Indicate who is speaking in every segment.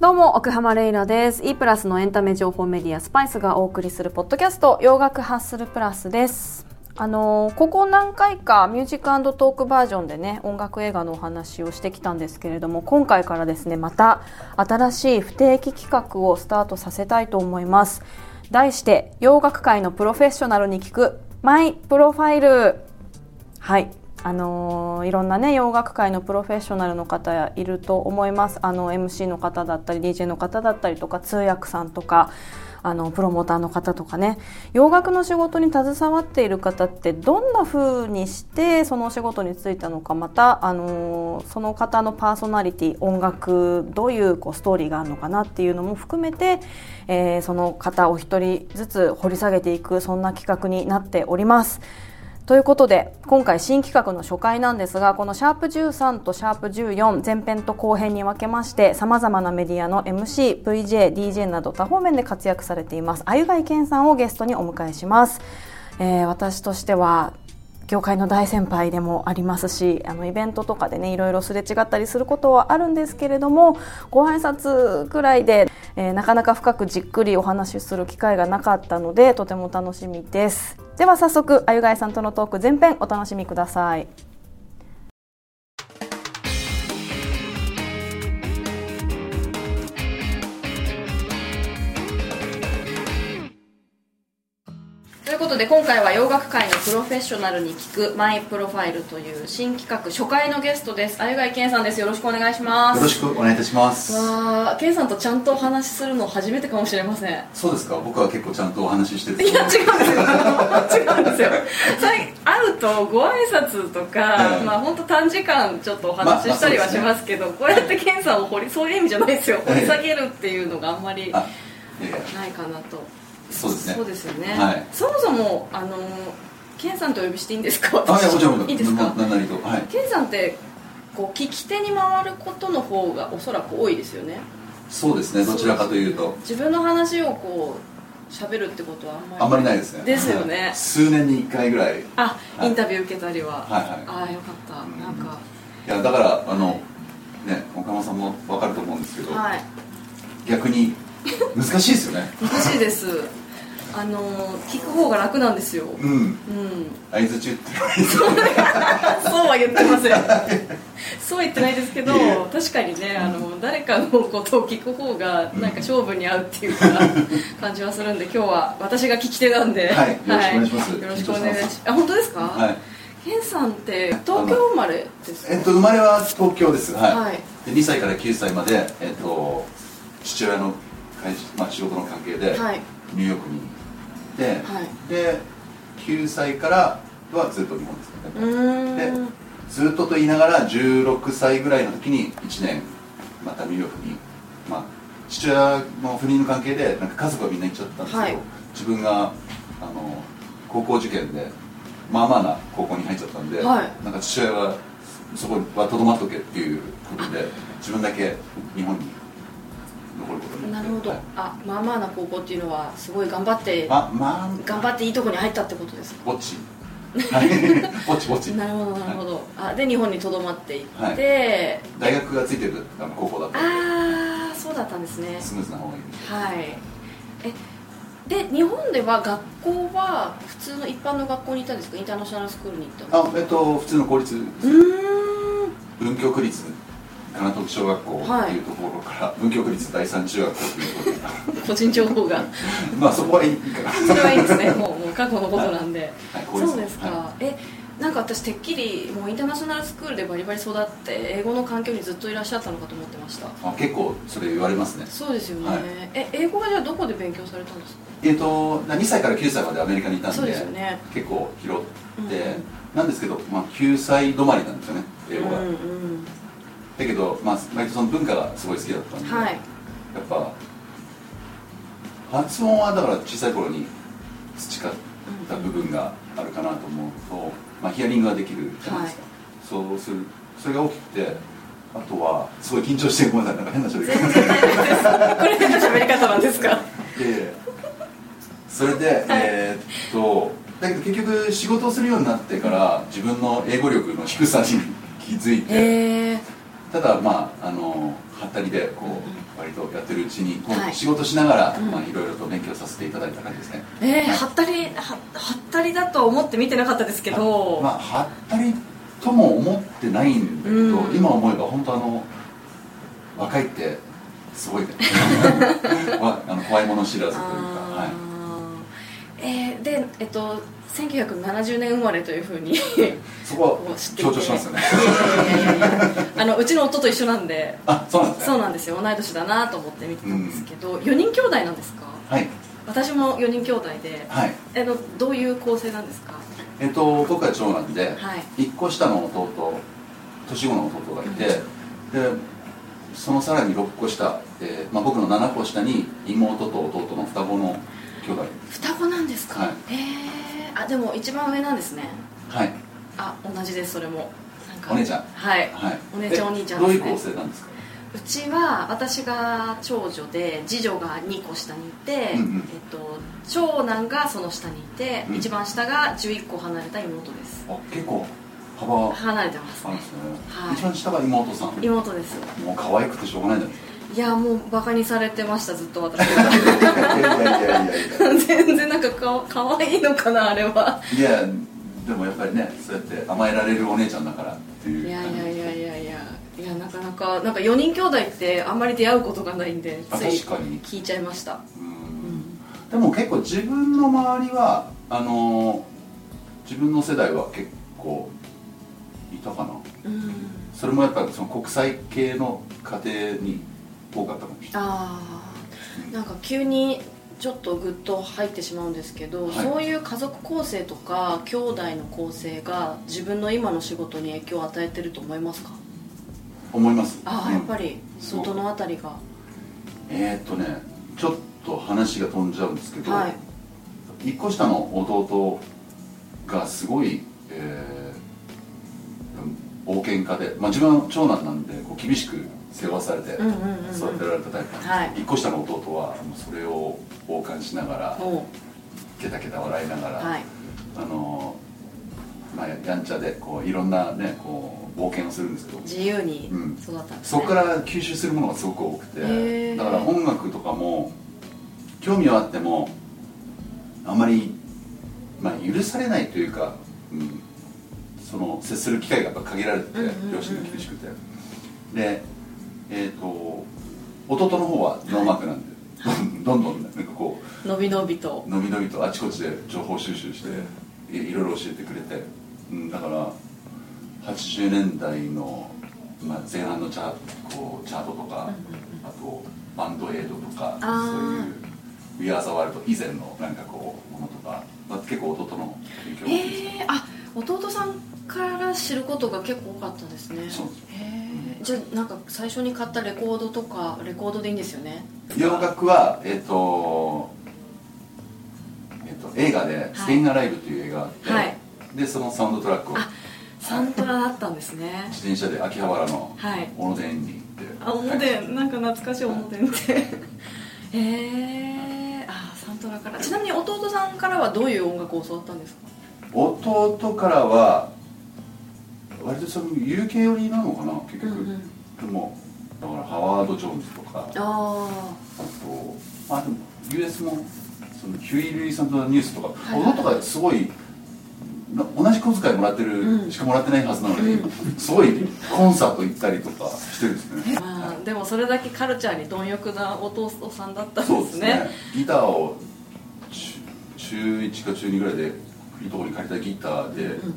Speaker 1: どうも奥浜レイラです。E プラスのエンタメ情報メディア SPICE がお送りするポッドキャスト洋楽ハッスルプラスです。あのここ何回かミュージックトークバージョンでね音楽映画のお話をしてきたんですけれども今回からですねまた新しい不定期企画をスタートさせたいと思います。題して洋楽界のプロフェッショナルに聞く My Profile。はい。あのー、いろんなね洋楽界のプロフェッショナルの方いると思いますあの MC の方だったり DJ の方だったりとか通訳さんとかあのプロモーターの方とかね洋楽の仕事に携わっている方ってどんな風にしてその仕事に就いたのかまた、あのー、その方のパーソナリティ音楽どういうこうストーリーがあるのかなっていうのも含めて、えー、その方お一人ずつ掘り下げていくそんな企画になっております。ということで今回新企画の初回なんですがこのシャープ13とシャープ14前編と後編に分けましてさまざまなメディアの MC、VJ、DJ など多方面で活躍されていますあゆがいけんさんをゲストにお迎えします、えー、私としては業界の大先輩でもありますしあのイベントとかでねいろいろすれ違ったりすることはあるんですけれどもご挨拶くらいで、えー、なかなか深くじっくりお話しする機会がなかったのでとても楽しみです。では早速あゆがいさんとのトーク前編お楽しみください。ということで今回は洋楽界のプロフェッショナルに聞くマイプロファイルという新企画初回のゲストです。あゆがいけんさんです。よろしくお願いします。
Speaker 2: よろしくお願いいたします。
Speaker 1: わあけんさんとちゃんとお話しするの初めてかもしれません。
Speaker 2: そうですか。僕は結構ちゃんとお話しして
Speaker 1: いや違うんですよ。違うんですよ。会うとご挨拶とか、まあ本当短時間ちょっとお話ししたりはしますけど、まあまあね、こうやってけんさんを掘りそういう意味じゃないですよ。掘り下げるっていうのがあんまりないかなと
Speaker 2: そうですね。
Speaker 1: そうですよね、はい、そもそもあのケンさんとお呼びしていいんですか？
Speaker 2: あいやもちろん
Speaker 1: いいですか？
Speaker 2: 何なりと、はい、
Speaker 1: ケンさんってこう聞き手に回ることの方がおそらく多いですよね。
Speaker 2: そうですね。どちらかというと。
Speaker 1: 自分の話をこう喋るってことはあんまり
Speaker 2: ないですね。
Speaker 1: ですよね、
Speaker 2: 数年に1回ぐらい。
Speaker 1: あ、インタビュー受けたりは、
Speaker 2: はいはい、
Speaker 1: ああよかった、うん、なんか。
Speaker 2: いやだからあの、ね岡間さんも分かると思うんですけど、
Speaker 1: はい、
Speaker 2: 逆に難しいですよね。
Speaker 1: 難しいですあの聞く方が楽なんですよ。
Speaker 2: うん。うん。相づち言って。
Speaker 1: そうは言ってません。そうは言ってないですけど確かにねあの誰かのことを聞く方がなんか勝負に合うっていうか 感じはするんで今日は私が聞き手なんで、
Speaker 2: はい、よろしくお願いします、
Speaker 1: よろしくお願いします。あ本当ですか？
Speaker 2: はい。
Speaker 1: ケンさんって東京生まれです
Speaker 2: えっと生まれは東京です。はい、
Speaker 1: はい、
Speaker 2: で2歳から9歳までえっと父親の会まあ仕事の関係で、
Speaker 1: はい、
Speaker 2: ニューヨークにで9歳からはずっと日本ですね。でずっとと言いながら16歳ぐらいの時に1年またニューヨークに、まあ、父親の不妊の関係でなんか家族はみんな行っちゃったんですけど、はい、自分があの高校受験でまあまあな高校に入っちゃったんで、
Speaker 1: はい、
Speaker 2: なんか父親はそこはとどまっとけっていうことで自分だけ日本に
Speaker 1: なる。ほど、はい、あまあまあな高校っていうのはすごい頑張って
Speaker 2: あ、まあ、
Speaker 1: 頑張っていいとこに入ったってことですか？
Speaker 2: ぼっち。ぼちぼち。
Speaker 1: なるほどなるほど、はい、あで日本にとどまっていって、はい、
Speaker 2: 大学がついてる高校だった
Speaker 1: ああそうだったんですね。
Speaker 2: スムーズな方がい
Speaker 1: い。はい。えで日本では学校は普通の一般の学校にいたんですか？インターナショナルスクールに行った
Speaker 2: あえっと普通の公立
Speaker 1: うん。
Speaker 2: 文京区立金徳小学校っていうところから、はい、文京区立第三中学校っていうところ
Speaker 1: 個人情報が。
Speaker 2: まあそこはいいかな。
Speaker 1: それはいいですね。もうもう過去のことなんで、
Speaker 2: はい、
Speaker 1: そうですか、はい、えなんか私てっきりもうインターナショナルスクールでバリバリ育って英語の環境にずっといらっしゃったのかと思ってました。
Speaker 2: あ結構それ言われますね。
Speaker 1: そうですよね、はい、え英語はじゃあどこで勉強されたんですか？
Speaker 2: えっ、ー、と2歳から9歳までアメリカにいたんで
Speaker 1: そうですよ、ね、
Speaker 2: 結構広って、うん、なんですけど、まあ、9歳止まりなんですよね英語が、
Speaker 1: うんうん
Speaker 2: だけど、まあ、割とその文化がすごい好きだったんで、
Speaker 1: はい、や
Speaker 2: っぱ発音はだから小さい頃に培った部分があるかなと思うと、まあ、ヒアリングができるじゃないですか、はい、そうするそれが大きくてあとはすごい緊張してごめんなさいなんか変な喋り
Speaker 1: 方。これ変な喋り方なんですか？
Speaker 2: でそれで、はい、えー、っとだけど結局仕事をするようになってから自分の英語力の低さに気づいて、
Speaker 1: えー
Speaker 2: ただまああのはったりでこう割とやってるうちにこう仕事しながら、まあ、いろいろと勉強させていただいた感じですね。
Speaker 1: えー、はったりははったりだとは思って見てなかったですけど。
Speaker 2: まあはったりとも思ってないんだけど、うん、今思えば本当あの若いってすごいね。あの怖いもの知らずというかはい
Speaker 1: えー、でえっと1970年生まれというふうに
Speaker 2: そこは強調しますよね。
Speaker 1: あのうちの夫と一緒なんで。
Speaker 2: あそうなんです、
Speaker 1: ね、そうなんですよ。同い年だなと思って見てたんですけど、うん、4人兄弟なんですか？
Speaker 2: はい。
Speaker 1: 私も4人兄弟で、
Speaker 2: はい、
Speaker 1: えのどういう構成なんですか？
Speaker 2: えっと僕は長男で、はい、1個下の弟年子の弟がいて、うん、でそのさらに6個下、えーまあ、僕の7個下に妹と弟の双子の兄弟。
Speaker 1: 双子なんですか、はい、へえあでも一番上なんですね。
Speaker 2: はい。
Speaker 1: あ同じですそれも。
Speaker 2: お姉ちゃん。
Speaker 1: はい、
Speaker 2: はい、
Speaker 1: お姉ちゃんお兄ちゃ
Speaker 2: んです、ね、どういう構成なんですか？
Speaker 1: うちは私が長女で次女が2個下にいて、うんうん、えっと、長男がその下にいて、うん、一番下が11個離れた妹です。
Speaker 2: あ結構幅
Speaker 1: 離れてます、
Speaker 2: ね、はい、一番下が妹さん。
Speaker 1: 妹です。
Speaker 2: もう可愛くてしょうがないじゃないですか？
Speaker 1: いやもうバカにされてましたずっと私全然なんかかかわいいのかなあれは。
Speaker 2: いやでもやっぱりねそうやって甘えられるお姉ちゃんだからっていう。
Speaker 1: いやいやいやいやいや。いやなかなかなんか4人兄弟ってあんまり出会うことがないんでつい聞いちゃいました。うん、
Speaker 2: でも結構自分の周りはあの自分の世代は結構いたかな、うん、それもやっぱその国際系の家庭に多かったかもしれない。あ
Speaker 1: あなんか急にちょっとグッと入ってしまうんですけど、はい、そういう家族構成とか兄弟の構成が自分の今の仕事に影響を与えてると思いますか？
Speaker 2: 思います。
Speaker 1: ああ、うん、やっぱり外のあたりが。
Speaker 2: えー、っとねちょっと話が飛んじゃうんですけど、はい、1個下の弟がすごい、えー、冒険家で、まあ、自分は長男なんでこう厳しく世話されて育てられたタイプ。なんで、1個下の弟はそれを傍観しながらケタケタ笑いながら、はい、あのまあ、やんちゃでこういろんなねこう冒険をするんですけど。
Speaker 1: 自由に育ったん
Speaker 2: です、ね、そこから吸収するものがすごく多くてだから音楽とかも興味はあってもあまり、まあ、許されないというか、うん、その接する機会がやっぱ限られてて、両親が厳しくて。でえっ、ー、と弟の方はノーマークなんで、はい、どんどんなんかこ
Speaker 1: う伸び伸びと。
Speaker 2: 伸び伸びとあちこちで情報収集していろいろ教えてくれて、うん、だから80年代の、まあ、前半のチャこうチャートとか、あとバンドエイドとかそういう「We Are the World」以前のなんかこうものとか、まあ、結構弟の
Speaker 1: 影響えー、あ弟さんから知ることが結構多かったですね。
Speaker 2: そうです
Speaker 1: じゃあなんか最初に買ったレコードとかレコードでいいんですよね？
Speaker 2: 洋楽はえっ、ー、と,、えーと、映画で「ステイン・アライブ」という映画があって、はい、でそのサウンドトラックを
Speaker 1: サントラだったんですね。
Speaker 2: 自転車で秋葉原の小野田に行って、
Speaker 1: あ小野田なんか懐かしい小野田って。へえー、あサントラから。ちなみに弟さんからはどういう音楽を教わったんですか？
Speaker 2: 弟からは割とその UK 寄りなのかな？結局、うん。うん、でもだからハワード・ジョーンズとか。ああとあでも US もそのヒューイ・ルイさんとニュースとか、はいはい、とかすごい同じ小遣いもらってる、うん、しかもらってないはずなのに、うん、すごいコンサート行ったりとかしてるんですね、
Speaker 1: まあ、でもそれだけカルチャーに貪欲なお父さんだったんですね。そうですね。
Speaker 2: ギターを中1か中2ぐらいでいいとこに借りたギターで、うん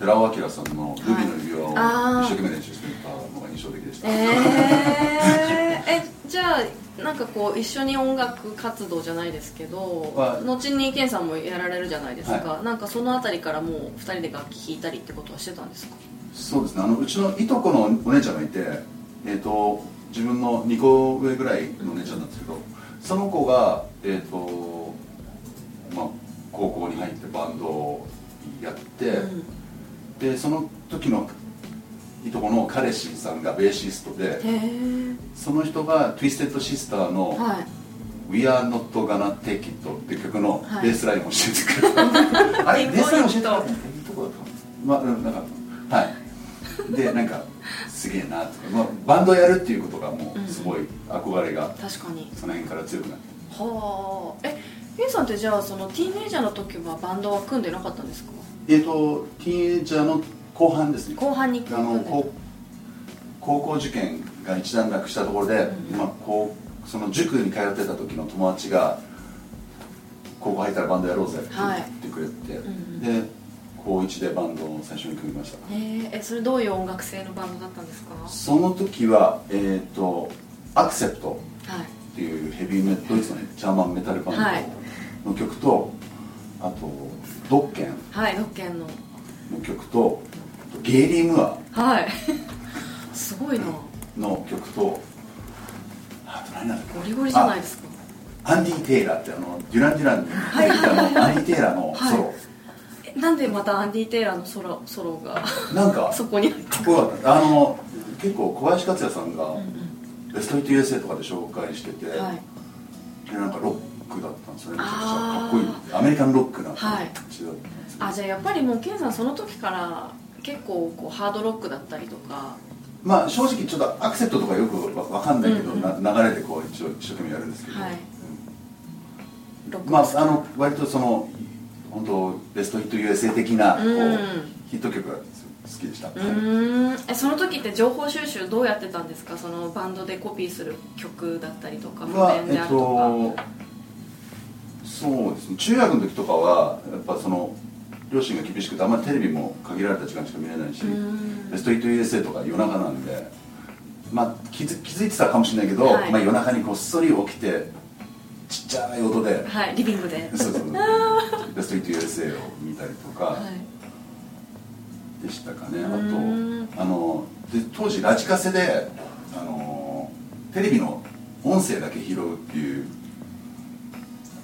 Speaker 2: 寺尾明さんの「ルビーの指輪」を一生懸命練習してたのが印象的でした、え
Speaker 1: ー、えじゃあなんかこう一緒に音楽活動じゃないですけど後に健さんもやられるじゃないですか、はい、なんかその辺りからもう2人で楽器弾いたりってことはしてたんですか？
Speaker 2: そうですね。あのうちのいとこのお姉ちゃんがいて、えーと、自分の2個上ぐらいのお姉ちゃんなんですけど、その子が、えーとまあ、高校に入ってバンドをやって、うんでその時のいとこの彼氏さんがベーシストでその人が Twisted Sister の「We Are Not Gonna Take It」っていう曲のベースラインを教えてくれた、はい、あれベースライン教えてくれた いいとこだった。まあなんかはい。でなんかすげえなとか、まあ、バンドやるっていうことがもうすごい憧れが、
Speaker 1: 確かに。
Speaker 2: その辺から強くなって。
Speaker 1: はあ。えケンさんってじゃあそのティーンエイジャーの時はバンドは組んでなかったんですか？
Speaker 2: えっ、とティーンエイジャーの後半ですね。
Speaker 1: 後半に
Speaker 2: あの高高校受験が一段落したところで、うん、まあ、こうその塾に通ってた時の友達が高校入ったらバンドやろうぜって言ってくれて、はい、で高1でバンドを最初に組みました。
Speaker 1: えそれどういう音楽性のバンドだったんですか？
Speaker 2: その時はえっ、ー、とアクセプトっていうヘビーメドイツの、ね、ジャーマンメタルバンドの曲と、あとドッケン。
Speaker 1: はいドッケンの。
Speaker 2: の曲とゲイリー・ムア
Speaker 1: はい。すごいな。
Speaker 2: の曲と
Speaker 1: あと何なんだっけゴリゴリじゃないですか。
Speaker 2: アンディ・テイラーってあのデュラン・デュランの、はい、アンディ・テイラーのソロ、はい
Speaker 1: なんでまたアンディ・テイラーのソロソロが？
Speaker 2: なんか
Speaker 1: そこに
Speaker 2: かっこよかった。あの結構小林克也さんが「ベストイット USA」とかで紹介してて、はい、なんかロックだったんですよね。めちゃくちゃかっこいい。アメリカンロックな感じだったんです、
Speaker 1: はい、あじゃあやっぱりもうケンさんその時から結構こうハードロックだったりとか。
Speaker 2: まあ正直ちょっとアクセントとかよく分かんないけど、うんうん、流れでこう一応一生懸命やるんですけど、はい。うん、まああの割とその本当ベストヒット USA 的なこう、うん、ヒット曲が好きでした。
Speaker 1: うん。えその時って情報収集どうやってたんですか？そのバンドでコピーする曲だったりとか譜面であるとか、
Speaker 2: えっと、そうですね。中学の時とかはやっぱその両親が厳しくてあんまりテレビも限られた時間しか見れないしベストヒット USA とか夜中なんでまあ気づ気づいてたかもしれないけど、はい、まあ、夜中にこっそり起きてちっちゃい音で、
Speaker 1: はい、リビングで。
Speaker 2: そうそう。ベストイット USA を見たりとか、でしたかね。あとあので当時ラジカセであのテレビの音声だけ拾うっていう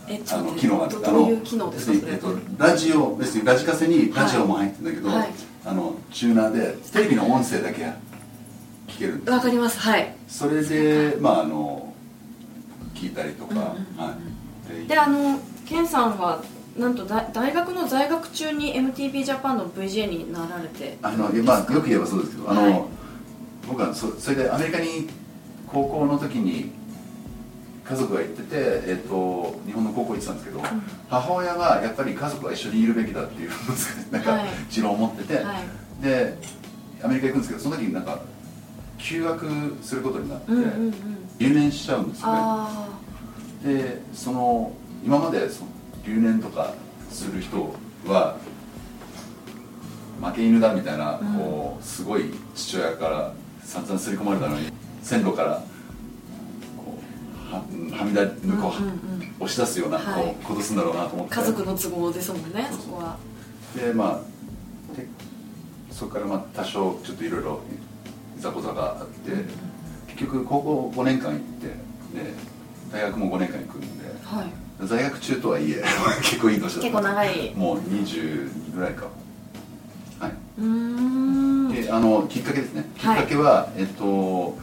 Speaker 1: えあの機能があってどういう機能ですか
Speaker 2: えっと、ラジオ別にラジカセにラジオも入ってるんだけど、はい、あのチューナーでテレビの音声だけ聞けるんです
Speaker 1: わかります。はい。
Speaker 2: それでまああの聞いたりとか、うんうん、は
Speaker 1: い、であのケンさんはなんと大学の在学中に MTV ジャパンの VJ になられて
Speaker 2: あの、まあ、よく言えばそうですけどあの、はい、僕はそそれでアメリカに高校の時に家族が行ってて、えーと、日本の高校行ってたんですけど、うん、母親がやっぱり家族は一緒にいるべきだっていうなんか、持論を持ってて、はい、でアメリカ行くんですけどその時になんか休学することになって、うんうんうん、留年しちゃうんですよね。でその今までその留年とかする人は負け犬だみたいな、うん、こうすごい父親から散々刷り込まれたのに線路からははみ出こう、押し出すような、はい、こうことすんだろうなと思って。
Speaker 1: 家族の都合ですもんねそこは。
Speaker 2: でまあでそこからまあ多少ちょっといろいろいざこざがあって、うん、結局高校5年間行ってで大学も5年間行くんで、はい。在学中とはいえ 結構いい年だった。
Speaker 1: 結構長い。
Speaker 2: もう22ぐらいかはい。うん。であのきっかけですね。きっかけは、はい、えっと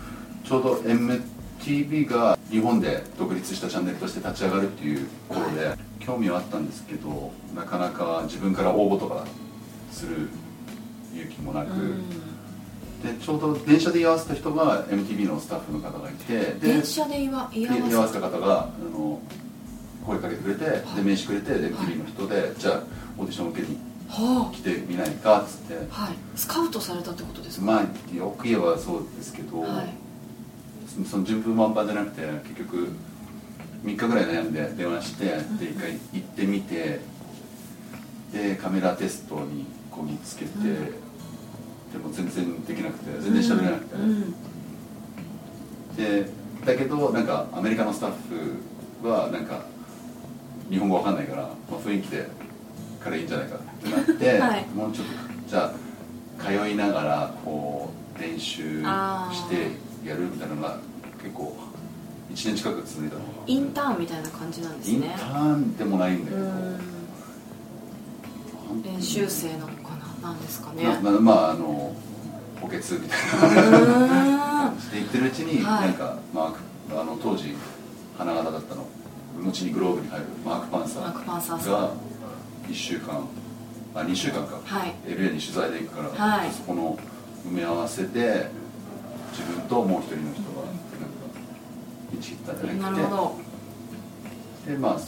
Speaker 2: ちょうど MTV が日本で独立したチャンネルとして立ち上がるっていう頃で、はい、興味はあったんですけどなかなか自分から応募とかする勇気もなく。でちょうど電車で居合わせた人が MTV のスタッフの方がいて
Speaker 1: 電車で居合
Speaker 2: わせた？方があの声かけてくれて、で名刺くれてで TV の人で、じゃあオーディション受けに来てみないかっつって、
Speaker 1: はい、スカウトされたってことですか？
Speaker 2: まあよく言えばそうですけど、はい、その順風満帆じゃなくて結局3日ぐらい悩んで電話してで一回行ってみてでカメラテストにこぎつけて、うん、でも全然できなくて全然喋れなくて、うんうん、でだけどなんかアメリカのスタッフはなんか日本語わかんないから、まあ、雰囲気でからいいんじゃないかってなって、はい、もうちょっとじゃあ通いながらこう練習してやるみたいなのが結構1年近く続いたのが
Speaker 1: インターンみたいな感じなんですね。イ
Speaker 2: ンターンでもないんだけど。
Speaker 1: 練習生なのかななんですかね。
Speaker 2: ままああの補欠みたいな感じで言ってるうちに、はい、なんか、まあ、あの当時花形だったの後にグローブに入るマーク・パンサーが1週間あ2週間か、はい、LA に取材で行くから、はい、そこの埋め合わせて自分ともう一人の人が道切ったじゃなくてでまあ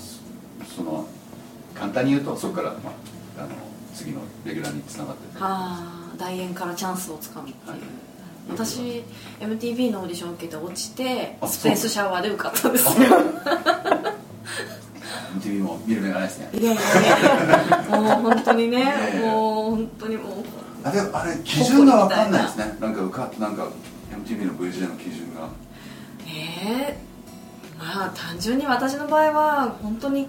Speaker 2: その簡単に言うとそこから、まあ、あの次のレギュラーにつながってて。
Speaker 1: ああ大円からチャンスをつかむっていう、はい、私 MTV のオーディション受けて落ちてスペースシャワーで受かったんですよ。
Speaker 2: MTV も見る目がないですね。
Speaker 1: いやいやいや。もう本当にねもう本当にもう。
Speaker 2: あれあれ基準が分かんないですね。なんか受かなんかの VJ の基準が。
Speaker 1: ええー、まあ単純に私の場合は本当に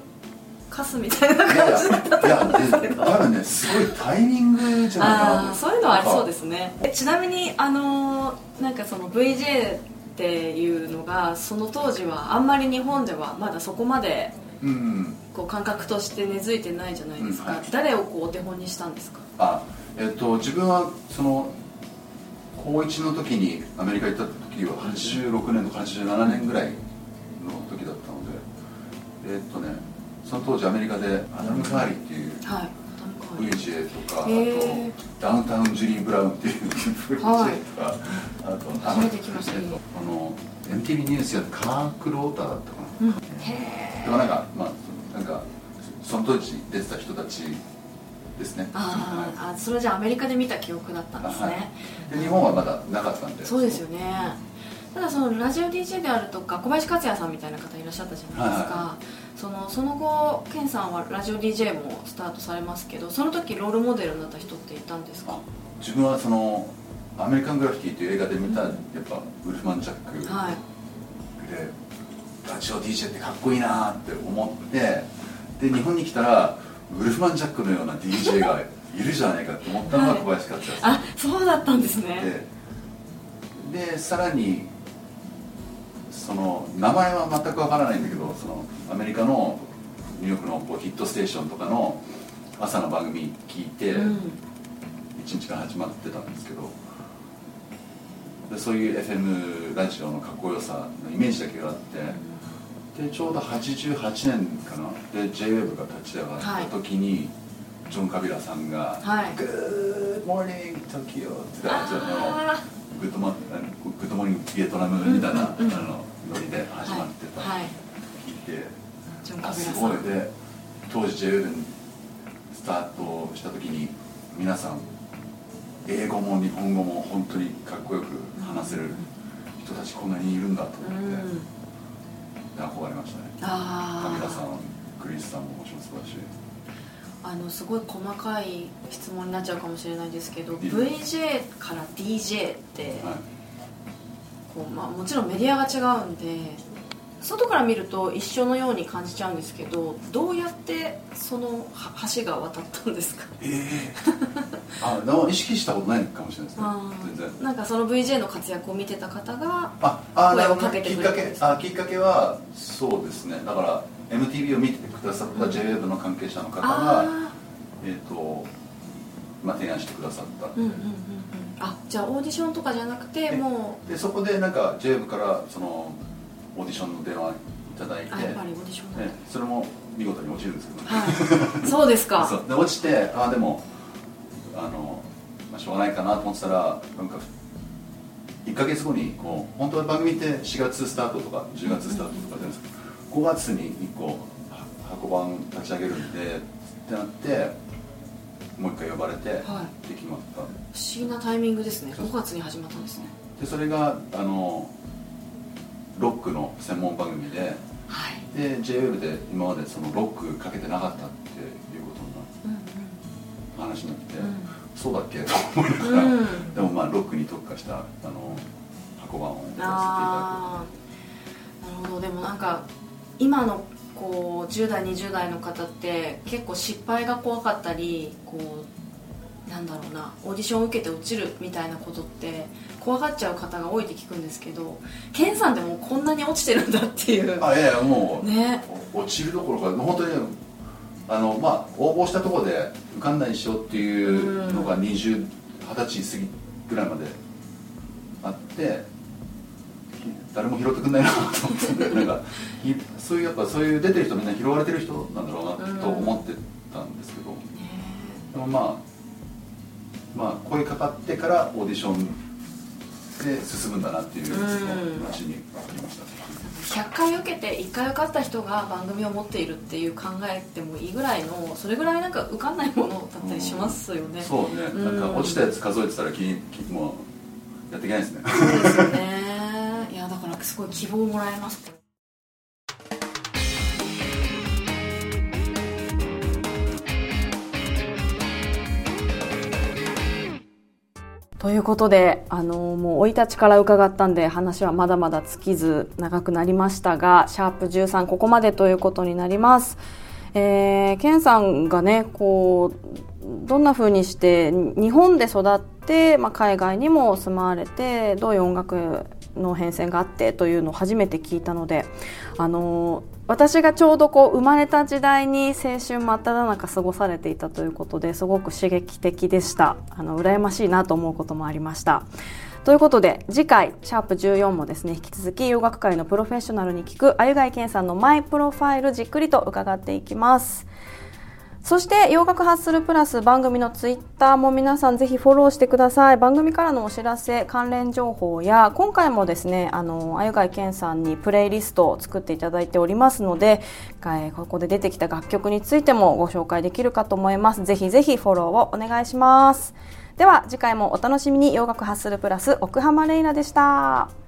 Speaker 1: カスみたいな感じだったと思うんですけど。
Speaker 2: 多分ねすごいタイミングじゃないか
Speaker 1: なそういうのはありそうですね。ちなみにあのなんかその VJ っていうのがその当時はあんまり日本ではまだそこまでこう感覚として根付いてないじゃないですか、うんはい、誰をこうお手本にしたんですか？
Speaker 2: あえっと自分はその高1の時にアメリカ行った時は86年とか87年ぐらいの時だったのでえっとねその当時アメリカでアダム・カーリーっていう、はい VJ とか、あとダウンタウン・ジュリー・ブラウンっていう VJ とか、はい、あと
Speaker 1: 初めて来ました、ね、
Speaker 2: あの MTV ニュースやカーク・ローターだったかな、うん、でもなんかまあなんかその当時出てた人たちですね。
Speaker 1: あ、はい、あそれじゃアメリカで見た記憶だったんですね、はい、
Speaker 2: で日本はまだなかったんで。
Speaker 1: そうですよね。ただそのラジオ DJ であるとか小林克也さんみたいな方いらっしゃったじゃないですか、はい、そのその後健さんはラジオ DJ もスタートされますけどその時ロールモデルになった人っていたんですか？
Speaker 2: 自分はそのアメリカングラフィティという映画で見た、やっぱウルフマン・ジャックで、はい、ラジオ DJ ってかっこいいなって思ってで日本に来たらウルフマン・ジャックのような DJ がいるじゃないかと思ったのが小林克也
Speaker 1: さん、はい、あそうだったんですね。
Speaker 2: でさらにその名前は全くわからないんだけどそのアメリカのニューヨークのこうヒットステーションとかの朝の番組聞いて、うん、1日から始まってたんですけどでそういう FM ラジオのかっこよさのイメージだけがあって、でちょうど88年かな？で J-WAVE が立ち上がった時に、はい、ジョン・カビラさんが「はい、 Good morning Tokyo」って言ったら Good mo Good morning Vietnam みたいな、うんうん、あのノリで始まってた、はい、聞い。て、あすごいで。当時 J-WAVE にスタートした時に皆さん英語も日本語も本当にかっこよく話せる人たちこんなにいるんだと思って、うん、憧れましたね。神田さんクリスさんももちろん素晴らしい。
Speaker 1: あのすごい細かい質問になっちゃうかもしれないですけど VJ から DJ って、はい、こうまあ、もちろんメディアが違うんで外から見ると一緒のように感じちゃうんですけどどうやってその橋が渡ったんですか？ええ
Speaker 2: ー、あ意識したことないかもしれないですね。全然。
Speaker 1: なんかその VJ の活躍を見てた方が声をかけてくれ
Speaker 2: たあきっかけはそうですね。だから MTV を見てくださった JWEB の関係者の方が、うん、えっ、ー、とまあ提案してくださった、う。んうんうんうん、
Speaker 1: あじゃあオーディションとかじゃなくても
Speaker 2: うでそこでなんか JWEB からそのオーディションの電話いただいてそれも見事に落ちるんですけど、ね、
Speaker 1: はい、そうですか。
Speaker 2: そう。で落ちてああでもあの、まあ、しょうがないかなと思ってたらなんか1か月後にこう本当は番組って4月スタートとか10月スタートとかじゃないですか、5月に1個箱番立ち上げるんでってなってもう一回呼ばれて、で決まった。不思
Speaker 1: 議なタイミングですね。5月に始まったんですね。
Speaker 2: でそれがあのロックの専門番組で、はい、で JWEB で今までそのロックかけてなかったっていうことの話になって、うん、そうだっけと思いながら、うん、でもまあロックに特化したあの箱番をやらせていただ
Speaker 1: くなるほど。でもなんか今のこう10代20代の方って結構失敗が怖かったりこうなんだろうなオーディションを受けて落ちるみたいなことって怖がっちゃう方が多いって聞くんですけどケンさんでもこんなに落ちてるんだっていう。
Speaker 2: あいやいやもう、ね、落ちるどころか本当にあのまあ応募したところで受かんないでしょっていうのが2020歳過ぎぐらいまであって誰も拾ってくんないなと思って なんかそういうやっぱそういう出てる人みんな拾われてる人なんだろうなと思ってたんですけど、でもまあまあ声かかってからオーディションで進むんだなっていう話にありました
Speaker 1: 100回受けて1回受かった人が番組を持っているっていう考えてもいいぐらいのそれぐらいなんか受かんないものだったりしますよね、
Speaker 2: うん、そうね、うん、なんか落ちたやつ数えてたらききもうやっていけないですね。
Speaker 1: そうですよね。いやだからすごい希望をもらえますということで、あのもう生い立ちから伺ったんで話はまだまだ尽きず長くなりましたが、シャープ13ここまでということになります。えー、ケンさんがね、こう、どんな風にして日本で育って、まあ、海外にも住まわれて、どういう音楽の変遷があってというのを初めて聞いたので、あの私がちょうどこう生まれた時代に青春真っ只中過ごされていたということですごく刺激的でした。あの羨ましいなと思うこともありました。ということで次回シャープ14もですね引き続き洋楽界のプロフェッショナルに聞くあゆがいけんさんのマイプロファイルじっくりと伺っていきます。そして洋楽ハッスルプラス番組のツイッターも皆さんぜひフォローしてください。番組からのお知らせ関連情報や今回もですねあのあゆがいけんさんにプレイリストを作っていただいておりますのでここで出てきた楽曲についてもご紹介できるかと思います。ぜひぜひフォローをお願いします。では次回もお楽しみに。洋楽ハッスルプラス奥浜レイナでした。